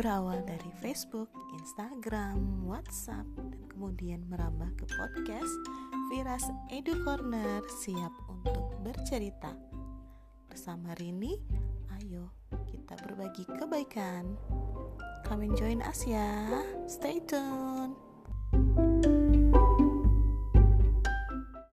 Berawal dari Facebook, Instagram, WhatsApp, dan kemudian merambah ke podcast Viras Edu Corner siap untuk bercerita. Bersama Rini, ayo kita berbagi kebaikan. Come and join us ya. Stay tuned.